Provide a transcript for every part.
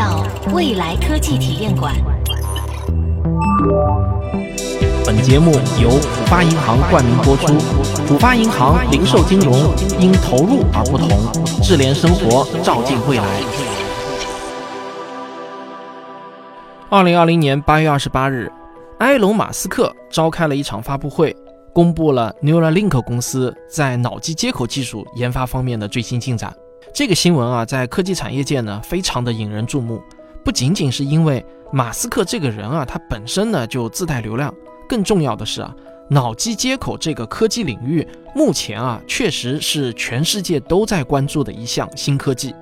到未来科技体验馆。本节目由浦发银行冠名播出。浦发银行零售金融因投入而不同，智联生活，照进未来。二零二零年八月二十八日，埃隆·马斯克召开了一场发布会，公布了 Neuralink 公司在脑机接口技术研发方面的最新进展。这个新闻啊，在科技产业界呢，非常的引人注目。不仅仅是因为马斯克这个人啊，他本身呢就自带流量，更重要的是啊，脑机接口这个科技领域，目前啊，确实是全世界都在关注的一项新科技。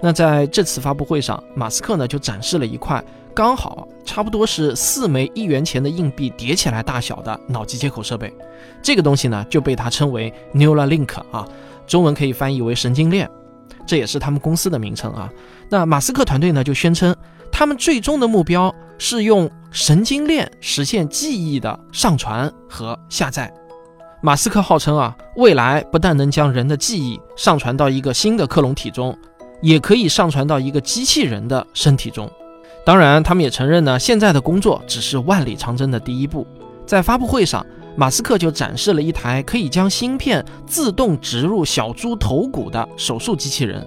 那在这次发布会上，马斯克呢就展示了一块刚好差不多是四枚一元钱的硬币叠起来大小的脑机接口设备，这个东西呢就被他称为 Neuralink 啊，中文可以翻译为神经链。这也是他们公司的名称啊。那马斯克团队呢，就宣称他们最终的目标是用神经链实现记忆的上传和下载。马斯克号称啊，未来不但能将人的记忆上传到一个新的克隆体中，也可以上传到一个机器人的身体中。当然，他们也承认呢，现在的工作只是万里长征的第一步。在发布会上。马斯克就展示了一台可以将芯片自动植入小猪头骨的手术机器人，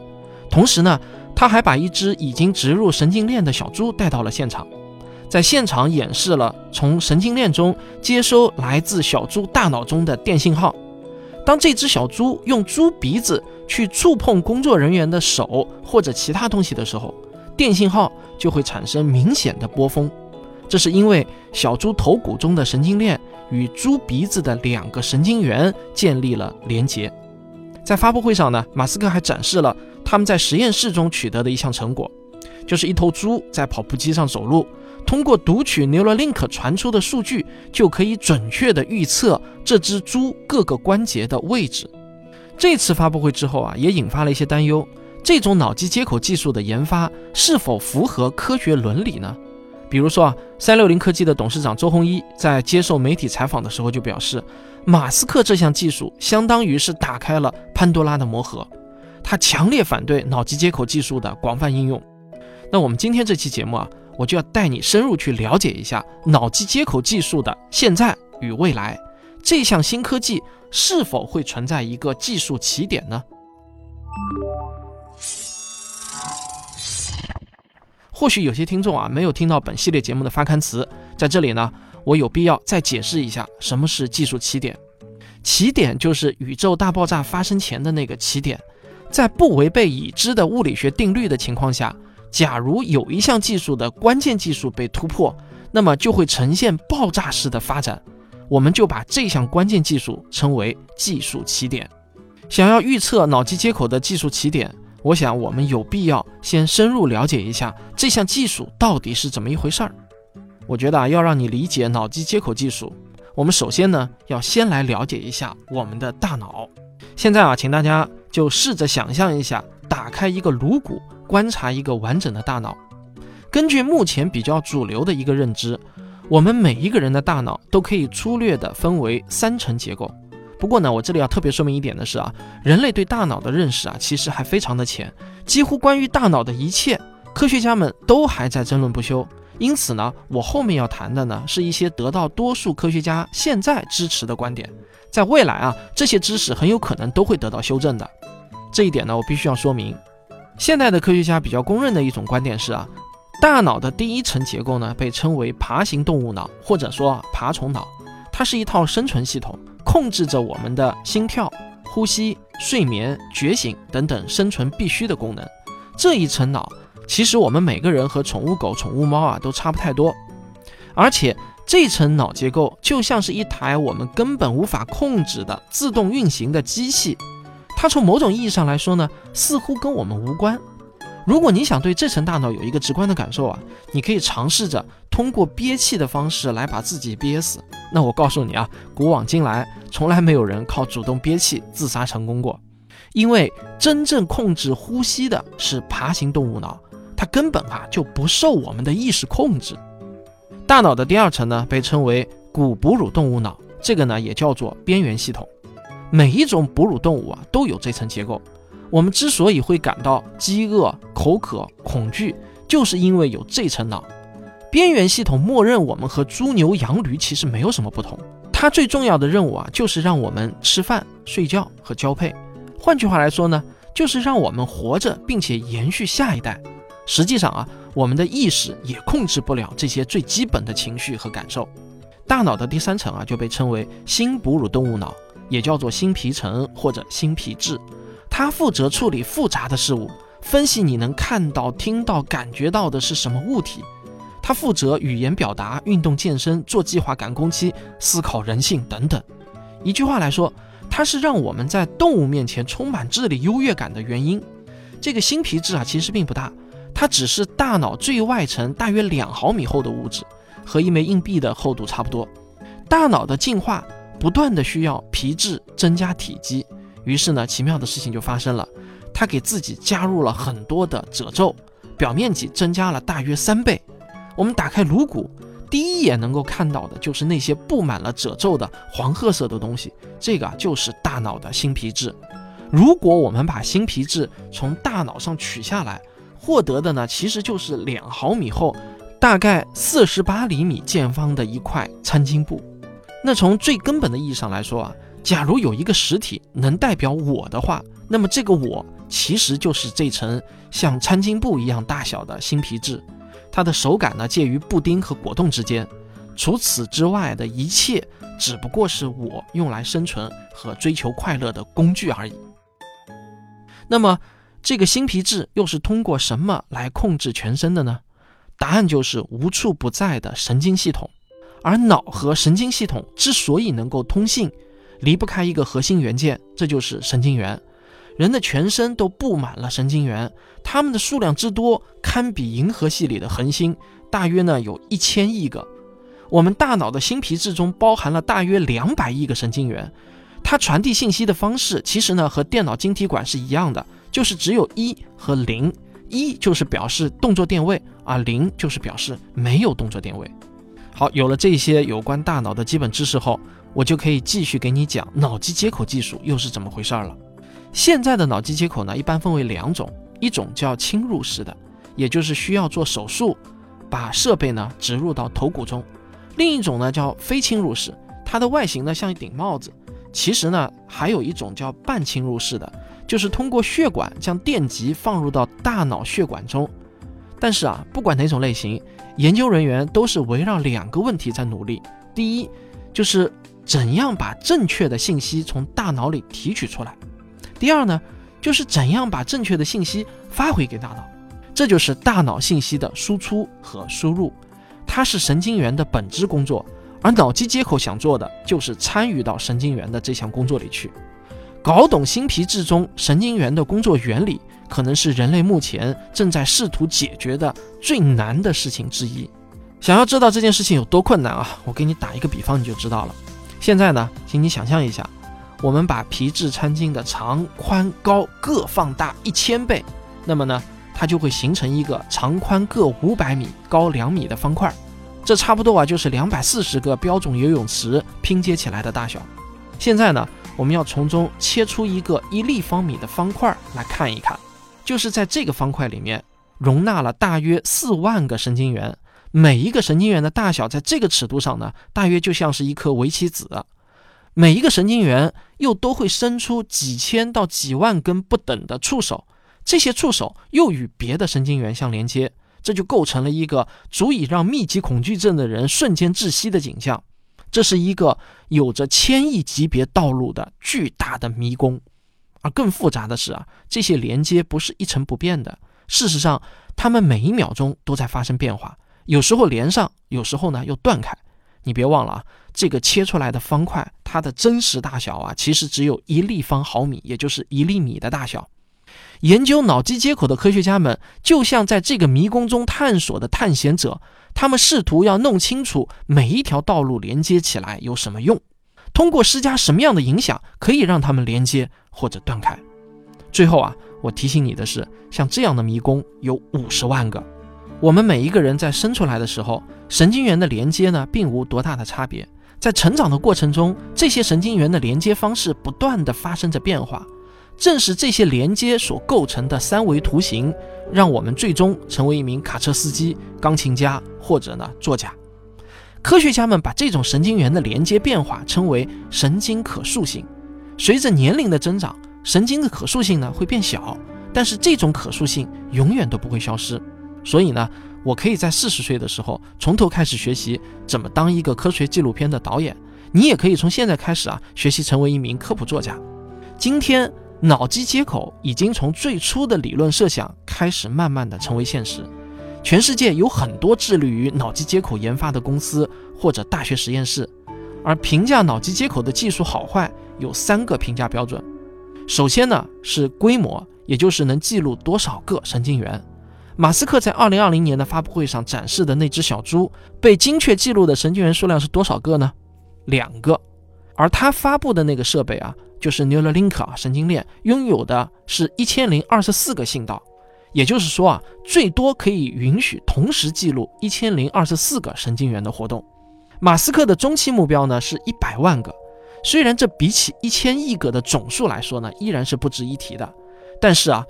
同时呢，他还把一只已经植入神经链的小猪带到了现场，在现场演示了从神经链中接收来自小猪大脑中的电信号。当这只小猪用猪鼻子去触碰工作人员的手或者其他东西的时候，电信号就会产生明显的波峰。这是因为小猪头骨中的神经链与猪鼻子的两个神经元建立了连接。在发布会上呢，马斯克还展示了他们在实验室中取得的一项成果，就是一头猪在跑步机上走路，通过读取 Neuralink 传出的数据，就可以准确地预测这只猪各个关节的位置。这次发布会之后啊，也引发了一些担忧：这种脑机接口技术的研发是否符合科学伦理呢？比如说啊，三六零科技的董事长周鸿祎在接受媒体采访的时候就表示，马斯克这项技术相当于是打开了潘多拉的魔盒，他强烈反对脑机接口技术的广泛应用。那我们今天这期节目啊，我就要带你深入去了解一下脑机接口技术的现在与未来，这项新科技是否会存在一个技术起点呢？或许有些听众啊没有听到本系列节目的发刊词，在这里呢，我有必要再解释一下什么是技术起点。起点就是宇宙大爆炸发生前的那个起点，在不违背已知的物理学定律的情况下，假如有一项技术的关键技术被突破，那么就会呈现爆炸式的发展。我们就把这项关键技术称为技术起点。想要预测脑机接口的技术起点。我想，我们有必要先深入了解一下这项技术到底是怎么一回事儿。我觉得啊，要让你理解脑机接口技术，我们首先呢要先来了解一下我们的大脑。现在啊，请大家就试着想象一下，打开一个颅骨，观察一个完整的大脑。根据目前比较主流的一个认知，我们每一个人的大脑都可以粗略地分为三层结构。不过呢，我这里要特别说明一点的是啊，人类对大脑的认识啊，其实还非常的浅，几乎关于大脑的一切，科学家们都还在争论不休。因此呢，我后面要谈的呢，是一些得到多数科学家现在支持的观点，在未来啊，这些知识很有可能都会得到修正的。这一点呢，我必须要说明。现代的科学家比较公认的一种观点是啊，大脑的第一层结构呢，被称为爬行动物脑，或者说爬虫脑，它是一套生存系统。控制着我们的心跳、呼吸、睡眠、觉醒等等生存必须的功能。这一层脑，其实我们每个人和宠物狗、宠物猫啊都差不太多。而且这层脑结构就像是一台我们根本无法控制的自动运行的机器，它从某种意义上来说呢，似乎跟我们无关。如果你想对这层大脑有一个直观的感受啊，你可以尝试着通过憋气的方式来把自己憋死。那我告诉你啊，古往今来从来没有人靠主动憋气自杀成功过，因为真正控制呼吸的是爬行动物脑，它根本啊就不受我们的意识控制。大脑的第二层呢被称为古哺乳动物脑，这个呢也叫做边缘系统。每一种哺乳动物啊都有这层结构。我们之所以会感到饥饿、口渴、恐惧，就是因为有这层脑。边缘系统默认我们和猪牛羊驴其实没有什么不同，它最重要的任务啊，就是让我们吃饭、睡觉和交配。换句话来说呢，就是让我们活着，并且延续下一代。实际上啊，我们的意识也控制不了这些最基本的情绪和感受。大脑的第三层啊，就被称为新哺乳动物脑，也叫做新皮层或者新皮质。它负责处理复杂的事物，分析你能看到、听到、感觉到的是什么物体。它负责语言表达、运动健身、做计划赶工期、思考人性等等。一句话来说，它是让我们在动物面前充满智力优越感的原因。这个新皮质啊，其实并不大，它只是大脑最外层大约两毫米厚的物质，和一枚硬币的厚度差不多。大脑的进化不断的需要皮质增加体积，于是呢，奇妙的事情就发生了，他给自己加入了很多的褶皱，表面积增加了大约三倍。我们打开颅骨，第一眼能够看到的就是那些布满了褶皱的黄褐色的东西，这个就是大脑的新皮质。如果我们把新皮质从大脑上取下来，获得的呢，其实就是两毫米厚、大概四十八厘米见方的一块餐巾布。那从最根本的意义上来说啊，假如有一个实体能代表我的话，那么这个我其实就是这层像餐巾布一样大小的新皮质。它的手感呢，介于布丁和果冻之间。除此之外的一切，只不过是我用来生存和追求快乐的工具而已。那么，这个新皮质又是通过什么来控制全身的呢？答案就是无处不在的神经系统。而脑和神经系统之所以能够通信，离不开一个核心元件，这就是神经元。人的全身都布满了神经元，它们的数量之多，堪比银河系里的恒星，大约呢有一千亿个。我们大脑的新皮质中包含了大约两百亿个神经元，它传递信息的方式其实呢和电脑晶体管是一样的，就是只有一和零，一就是表示动作电位，而零就是表示没有动作电位。好，有了这些有关大脑的基本知识后，我就可以继续给你讲脑机接口技术又是怎么回事儿了。现在的脑机接口呢，一般分为两种，一种叫侵入式的，也就是需要做手术，把设备呢植入到头骨中；另一种呢叫非侵入式，它的外形呢像一顶帽子。其实呢，还有一种叫半侵入式的，就是通过血管将电极放入到大脑血管中。但是啊，不管哪种类型，研究人员都是围绕两个问题在努力：第一，就是怎样把正确的信息从大脑里提取出来。第二呢，就是怎样把正确的信息发回给大脑，这就是大脑信息的输出和输入，它是神经元的本质工作，而脑机接口想做的就是参与到神经元的这项工作里去，搞懂新皮质中神经元的工作原理，可能是人类目前正在试图解决的最难的事情之一。想要知道这件事情有多困难啊，我给你打一个比方，你就知道了。现在呢，请你想象一下。我们把皮质餐巾的长、宽、高各放大一千倍，那么呢，它就会形成一个长、宽各五百米、高两米的方块。这差不多啊，就是两百四十个标准游泳池拼接起来的大小。现在呢，我们要从中切出一个一立方米的方块来看一看，就是在这个方块里面容纳了大约四万个神经元，每一个神经元的大小在这个尺度上呢，大约就像是一颗围棋子。每一个神经元又都会伸出几千到几万根不等的触手，这些触手又与别的神经元相连接，这就构成了一个足以让密集恐惧症的人瞬间窒息的景象。这是一个有着千亿级别道路的巨大的迷宫，而更复杂的是啊，这些连接不是一成不变的，事实上，它们每一秒钟都在发生变化，有时候连上，有时候呢又断开。你别忘了啊，这个切出来的方块，它的真实大小啊，其实只有一立方毫米，也就是一粒米的大小。研究脑机接口的科学家们，就像在这个迷宫中探索的探险者，他们试图要弄清楚每一条道路连接起来有什么用，通过施加什么样的影响，可以让它们连接或者断开。最后啊，我提醒你的是，像这样的迷宫有五十万个。我们每一个人在生出来的时候，神经元的连接呢，并无多大的差别。在成长的过程中，这些神经元的连接方式不断的发生着变化。正是这些连接所构成的三维图形，让我们最终成为一名卡车司机、钢琴家或者呢作家。科学家们把这种神经元的连接变化称为神经可塑性。随着年龄的增长，神经的可塑性呢会变小，但是这种可塑性永远都不会消失。所以呢，我可以在四十岁的时候从头开始学习怎么当一个科学纪录片的导演。你也可以从现在开始啊，学习成为一名科普作家。今天，脑机接口已经从最初的理论设想开始，慢慢的成为现实。全世界有很多致力于脑机接口研发的公司或者大学实验室，而评价脑机接口的技术好坏有三个评价标准。首先呢是规模，也就是能记录多少个神经元。马斯克在二零二零年的发布会上展示的那只小猪，被精确记录的神经元数量是多少个呢？两个。而他发布的那个设备啊，就是 Neuralink 啊神经链，拥有的是一千零二十四个信道。也就是说啊，最多可以允许同时记录一千零二十四个神经元的活动。马斯克的中期目标呢是一百万个，虽然这比起一千亿个的总数来说呢，依然是不值一提的，但是啊，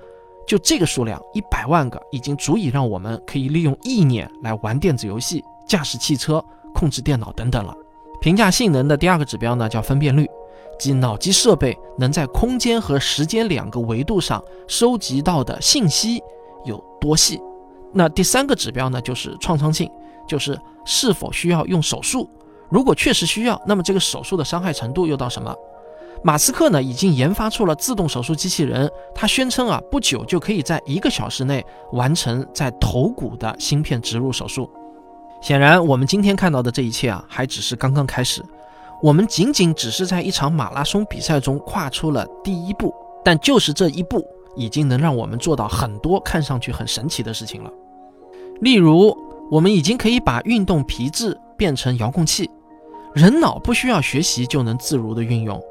就这个数量一百万个，已经足以让我们可以利用意念来玩电子游戏、驾驶汽车、控制电脑等等了。评价性能的第二个指标呢叫分辨率，即脑机设备能在空间和时间两个维度上收集到的信息。有多细？那第三个指标呢，就是创伤性，就是是否需要用手术。如果确实需要，那么这个手术的伤害程度又到什么？马斯克呢，已经研发出了自动手术机器人，他宣称啊，不久就可以在一个小时内完成在头骨的芯片植入手术。显然，我们今天看到的这一切啊，还只是刚刚开始。我们仅仅只是在一场马拉松比赛中跨出了第一步，但就是这一步。已经能让我们做到很多看上去很神奇的事情了。例如，我们已经可以把运动皮质变成遥控器，人脑不需要学习就能自如的运用，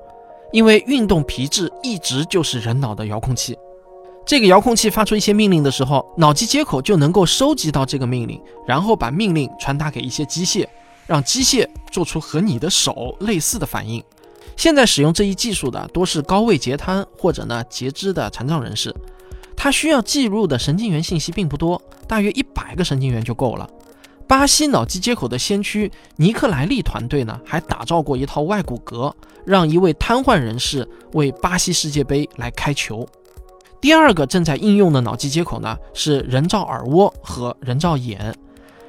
因为运动皮质一直就是人脑的遥控器。这个遥控器发出一些命令的时候，脑机接口就能够收集到这个命令，然后把命令传达给一些机械，让机械做出和你的手类似的反应。现在使用这一技术的多是高位截瘫或者呢截肢的残障人士，他需要记录的神经元信息并不多，大约一百个神经元就够了。巴西脑机接口的先驱尼克莱利团队呢，还打造过一套外骨骼，让一位瘫痪人士为巴西世界杯来开球。第二个正在应用的脑机接口呢，是人造耳蜗和人造眼。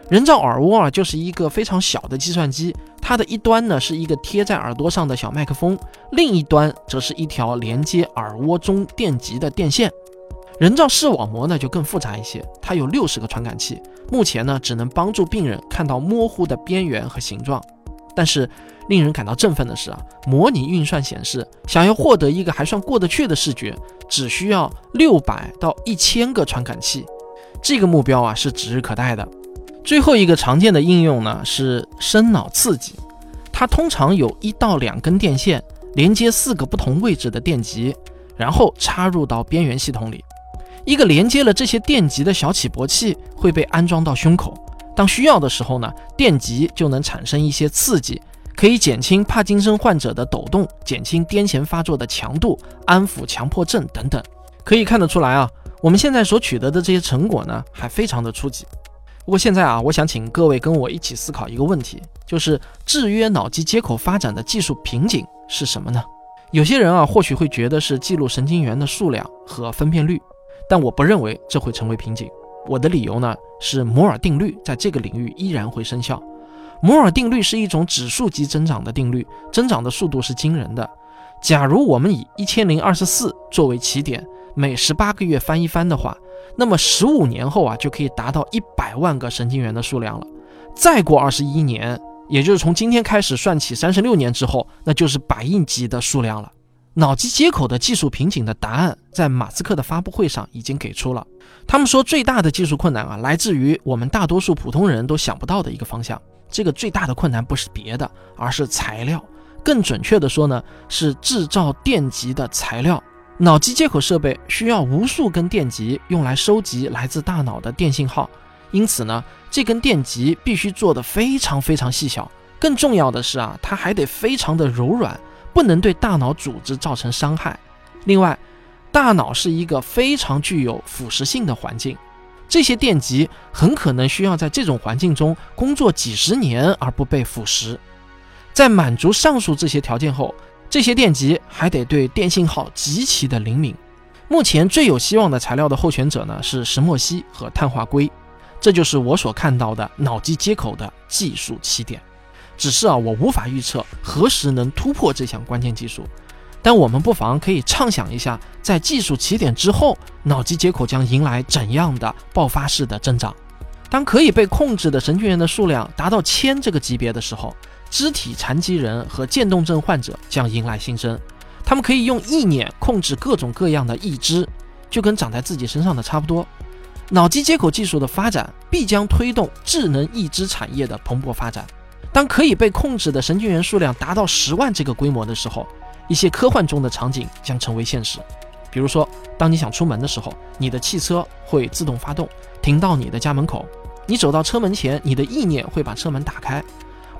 人造耳蜗啊，就是一个非常小的计算机。它的一端呢是一个贴在耳朵上的小麦克风，另一端则是一条连接耳蜗中电极的电线。人造视网膜呢就更复杂一些，它有六十个传感器，目前呢只能帮助病人看到模糊的边缘和形状。但是令人感到振奋的是啊，模拟运算显示，想要获得一个还算过得去的视觉，只需要六百到一千个传感器。这个目标啊是指日可待的。最后一个常见的应用呢是深脑刺激，它通常有一到两根电线连接四个不同位置的电极，然后插入到边缘系统里。一个连接了这些电极的小起搏器会被安装到胸口，当需要的时候呢，电极就能产生一些刺激，可以减轻帕金森患者的抖动，减轻癫痫发作的强度，安抚强迫症等等。可以看得出来啊，我们现在所取得的这些成果呢，还非常的初级。不过现在啊，我想请各位跟我一起思考一个问题，就是制约脑机接口发展的技术瓶颈是什么呢？有些人啊，或许会觉得是记录神经元的数量和分辨率，但我不认为这会成为瓶颈。我的理由呢，是摩尔定律在这个领域依然会生效。摩尔定律是一种指数级增长的定律，增长的速度是惊人的。假如我们以一千零二十四作为起点，每十八个月翻一番的话。那么十五年后啊，就可以达到一百万个神经元的数量了。再过二十一年，也就是从今天开始算起，三十六年之后，那就是百亿级的数量了。脑机接口的技术瓶颈的答案，在马斯克的发布会上已经给出了。他们说，最大的技术困难啊，来自于我们大多数普通人都想不到的一个方向。这个最大的困难不是别的，而是材料。更准确的说呢，是制造电极的材料。脑机接口设备需要无数根电极用来收集来自大脑的电信号，因此呢，这根电极必须做得非常非常细小。更重要的是啊，它还得非常的柔软，不能对大脑组织造成伤害。另外，大脑是一个非常具有腐蚀性的环境，这些电极很可能需要在这种环境中工作几十年而不被腐蚀。在满足上述这些条件后，这些电极还得对电信号极其的灵敏。目前最有希望的材料的候选者呢是石墨烯和碳化硅，这就是我所看到的脑机接口的技术起点。只是啊，我无法预测何时能突破这项关键技术。但我们不妨可以畅想一下，在技术起点之后，脑机接口将迎来怎样的爆发式的增长？当可以被控制的神经元的数量达到千这个级别的时候，肢体残疾人和渐冻症患者将迎来新生。他们可以用意念控制各种各样的义肢，就跟长在自己身上的差不多。脑机接口技术的发展必将推动智能义肢产业的蓬勃发展。当可以被控制的神经元数量达到十万这个规模的时候，一些科幻中的场景将成为现实。比如说，当你想出门的时候，你的汽车会自动发动，停到你的家门口。你走到车门前，你的意念会把车门打开；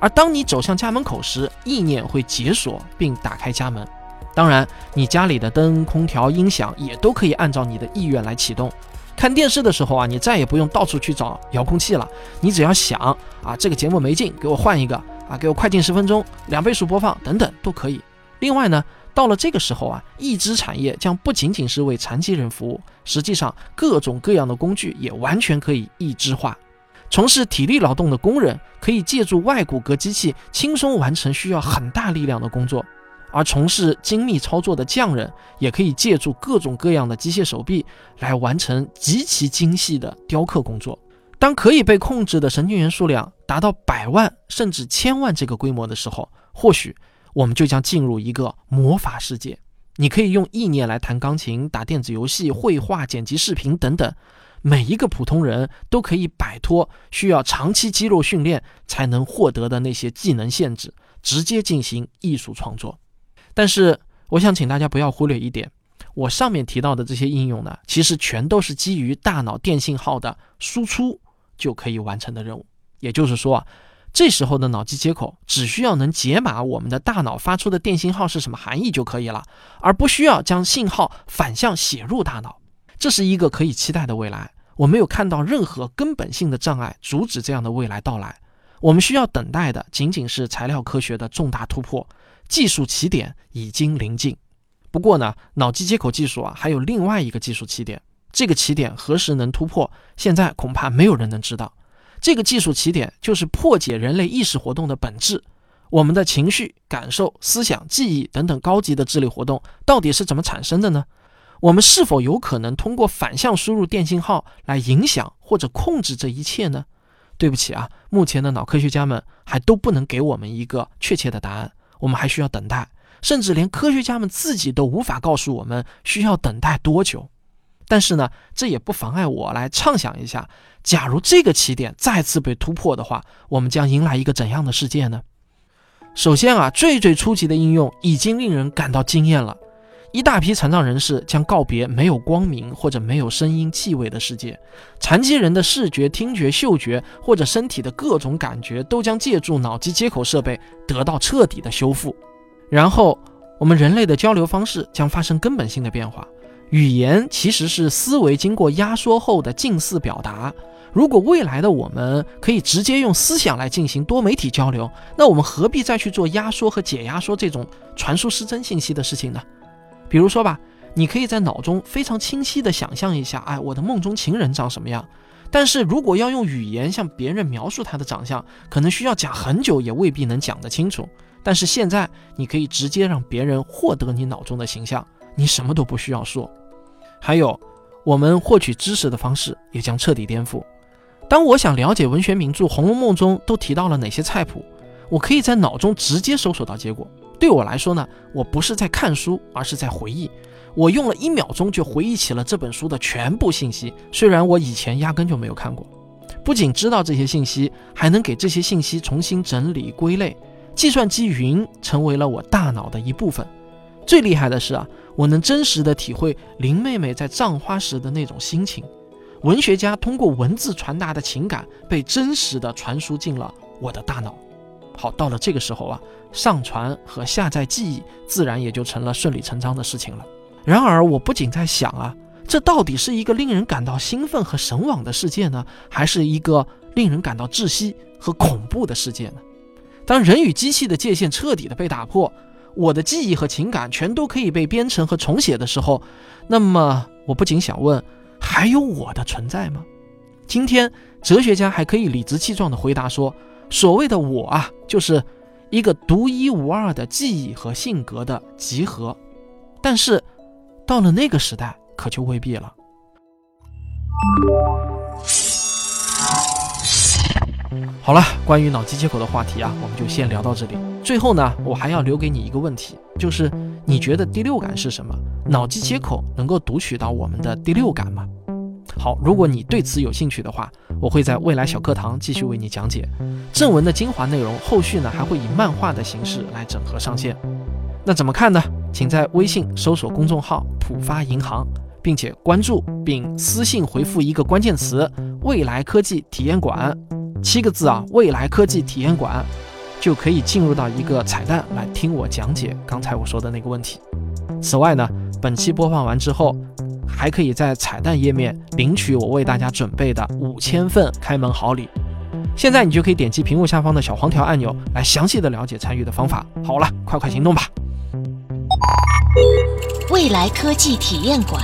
而当你走向家门口时，意念会解锁并打开家门。当然，你家里的灯、空调、音响也都可以按照你的意愿来启动。看电视的时候啊，你再也不用到处去找遥控器了，你只要想啊，这个节目没劲，给我换一个啊，给我快进十分钟，两倍速播放等等都可以。另外呢，到了这个时候啊，义肢产业将不仅仅是为残疾人服务，实际上各种各样的工具也完全可以义肢化。从事体力劳动的工人可以借助外骨骼机器轻松完成需要很大力量的工作。而从事精密操作的匠人，也可以借助各种各样的机械手臂来完成极其精细的雕刻工作。当可以被控制的神经元数量达到百万甚至千万这个规模的时候，或许我们就将进入一个魔法世界。你可以用意念来弹钢琴、打电子游戏、绘画、剪辑视频等等。每一个普通人都可以摆脱需要长期肌肉训练才能获得的那些技能限制，直接进行艺术创作。但是，我想请大家不要忽略一点，我上面提到的这些应用呢，其实全都是基于大脑电信号的输出就可以完成的任务。也就是说啊，这时候的脑机接口只需要能解码我们的大脑发出的电信号是什么含义就可以了，而不需要将信号反向写入大脑。这是一个可以期待的未来。我没有看到任何根本性的障碍阻止这样的未来到来。我们需要等待的仅仅是材料科学的重大突破。技术起点已经临近，不过呢，脑机接口技术啊，还有另外一个技术起点。这个起点何时能突破，现在恐怕没有人能知道。这个技术起点就是破解人类意识活动的本质。我们的情绪、感受、思想、记忆等等高级的智力活动到底是怎么产生的呢？我们是否有可能通过反向输入电信号来影响或者控制这一切呢？对不起啊，目前的脑科学家们还都不能给我们一个确切的答案。我们还需要等待，甚至连科学家们自己都无法告诉我们需要等待多久。但是呢，这也不妨碍我来畅想一下：假如这个起点再次被突破的话，我们将迎来一个怎样的世界呢？首先啊，最最初级的应用已经令人感到惊艳了。一大批残障人士将告别没有光明或者没有声音、气味的世界，残疾人的视觉、听觉、嗅觉或者身体的各种感觉都将借助脑机接口设备得到彻底的修复。然后，我们人类的交流方式将发生根本性的变化。语言其实是思维经过压缩后的近似表达。如果未来的我们可以直接用思想来进行多媒体交流，那我们何必再去做压缩和解压缩这种传输失真信息的事情呢？比如说吧，你可以在脑中非常清晰地想象一下，哎，我的梦中情人长什么样？但是如果要用语言向别人描述他的长相，可能需要讲很久，也未必能讲得清楚。但是现在，你可以直接让别人获得你脑中的形象，你什么都不需要说。还有，我们获取知识的方式也将彻底颠覆。当我想了解文学名著《红楼梦》中都提到了哪些菜谱，我可以在脑中直接搜索到结果。对我来说呢，我不是在看书，而是在回忆。我用了一秒钟就回忆起了这本书的全部信息，虽然我以前压根就没有看过。不仅知道这些信息，还能给这些信息重新整理归类。计算机云成为了我大脑的一部分。最厉害的是啊，我能真实的体会林妹妹在葬花时的那种心情。文学家通过文字传达的情感，被真实的传输进了我的大脑。好，到了这个时候啊，上传和下载记忆自然也就成了顺理成章的事情了。然而，我不仅在想啊，这到底是一个令人感到兴奋和神往的世界呢，还是一个令人感到窒息和恐怖的世界呢？当人与机器的界限彻底的被打破，我的记忆和情感全都可以被编程和重写的时候，那么我不仅想问：还有我的存在吗？今天，哲学家还可以理直气壮地回答说：所谓的我啊，就是一个独一无二的记忆和性格的集合。但是，到了那个时代，可就未必了。好了，关于脑机接口的话题啊，我们就先聊到这里。最后呢，我还要留给你一个问题，就是你觉得第六感是什么？脑机接口能够读取到我们的第六感吗？好，如果你对此有兴趣的话，我会在未来小课堂继续为你讲解正文的精华内容。后续呢，还会以漫画的形式来整合上线。那怎么看呢？请在微信搜索公众号“浦发银行”，并且关注并私信回复一个关键词“未来科技体验馆”。七个字啊，未来科技体验馆，就可以进入到一个彩蛋来听我讲解刚才我说的那个问题。此外呢，本期播放完之后，还可以在彩蛋页面领取我为大家准备的五千份开门好礼。现在你就可以点击屏幕下方的小黄条按钮来详细的了解参与的方法。好了，快快行动吧！未来科技体验馆。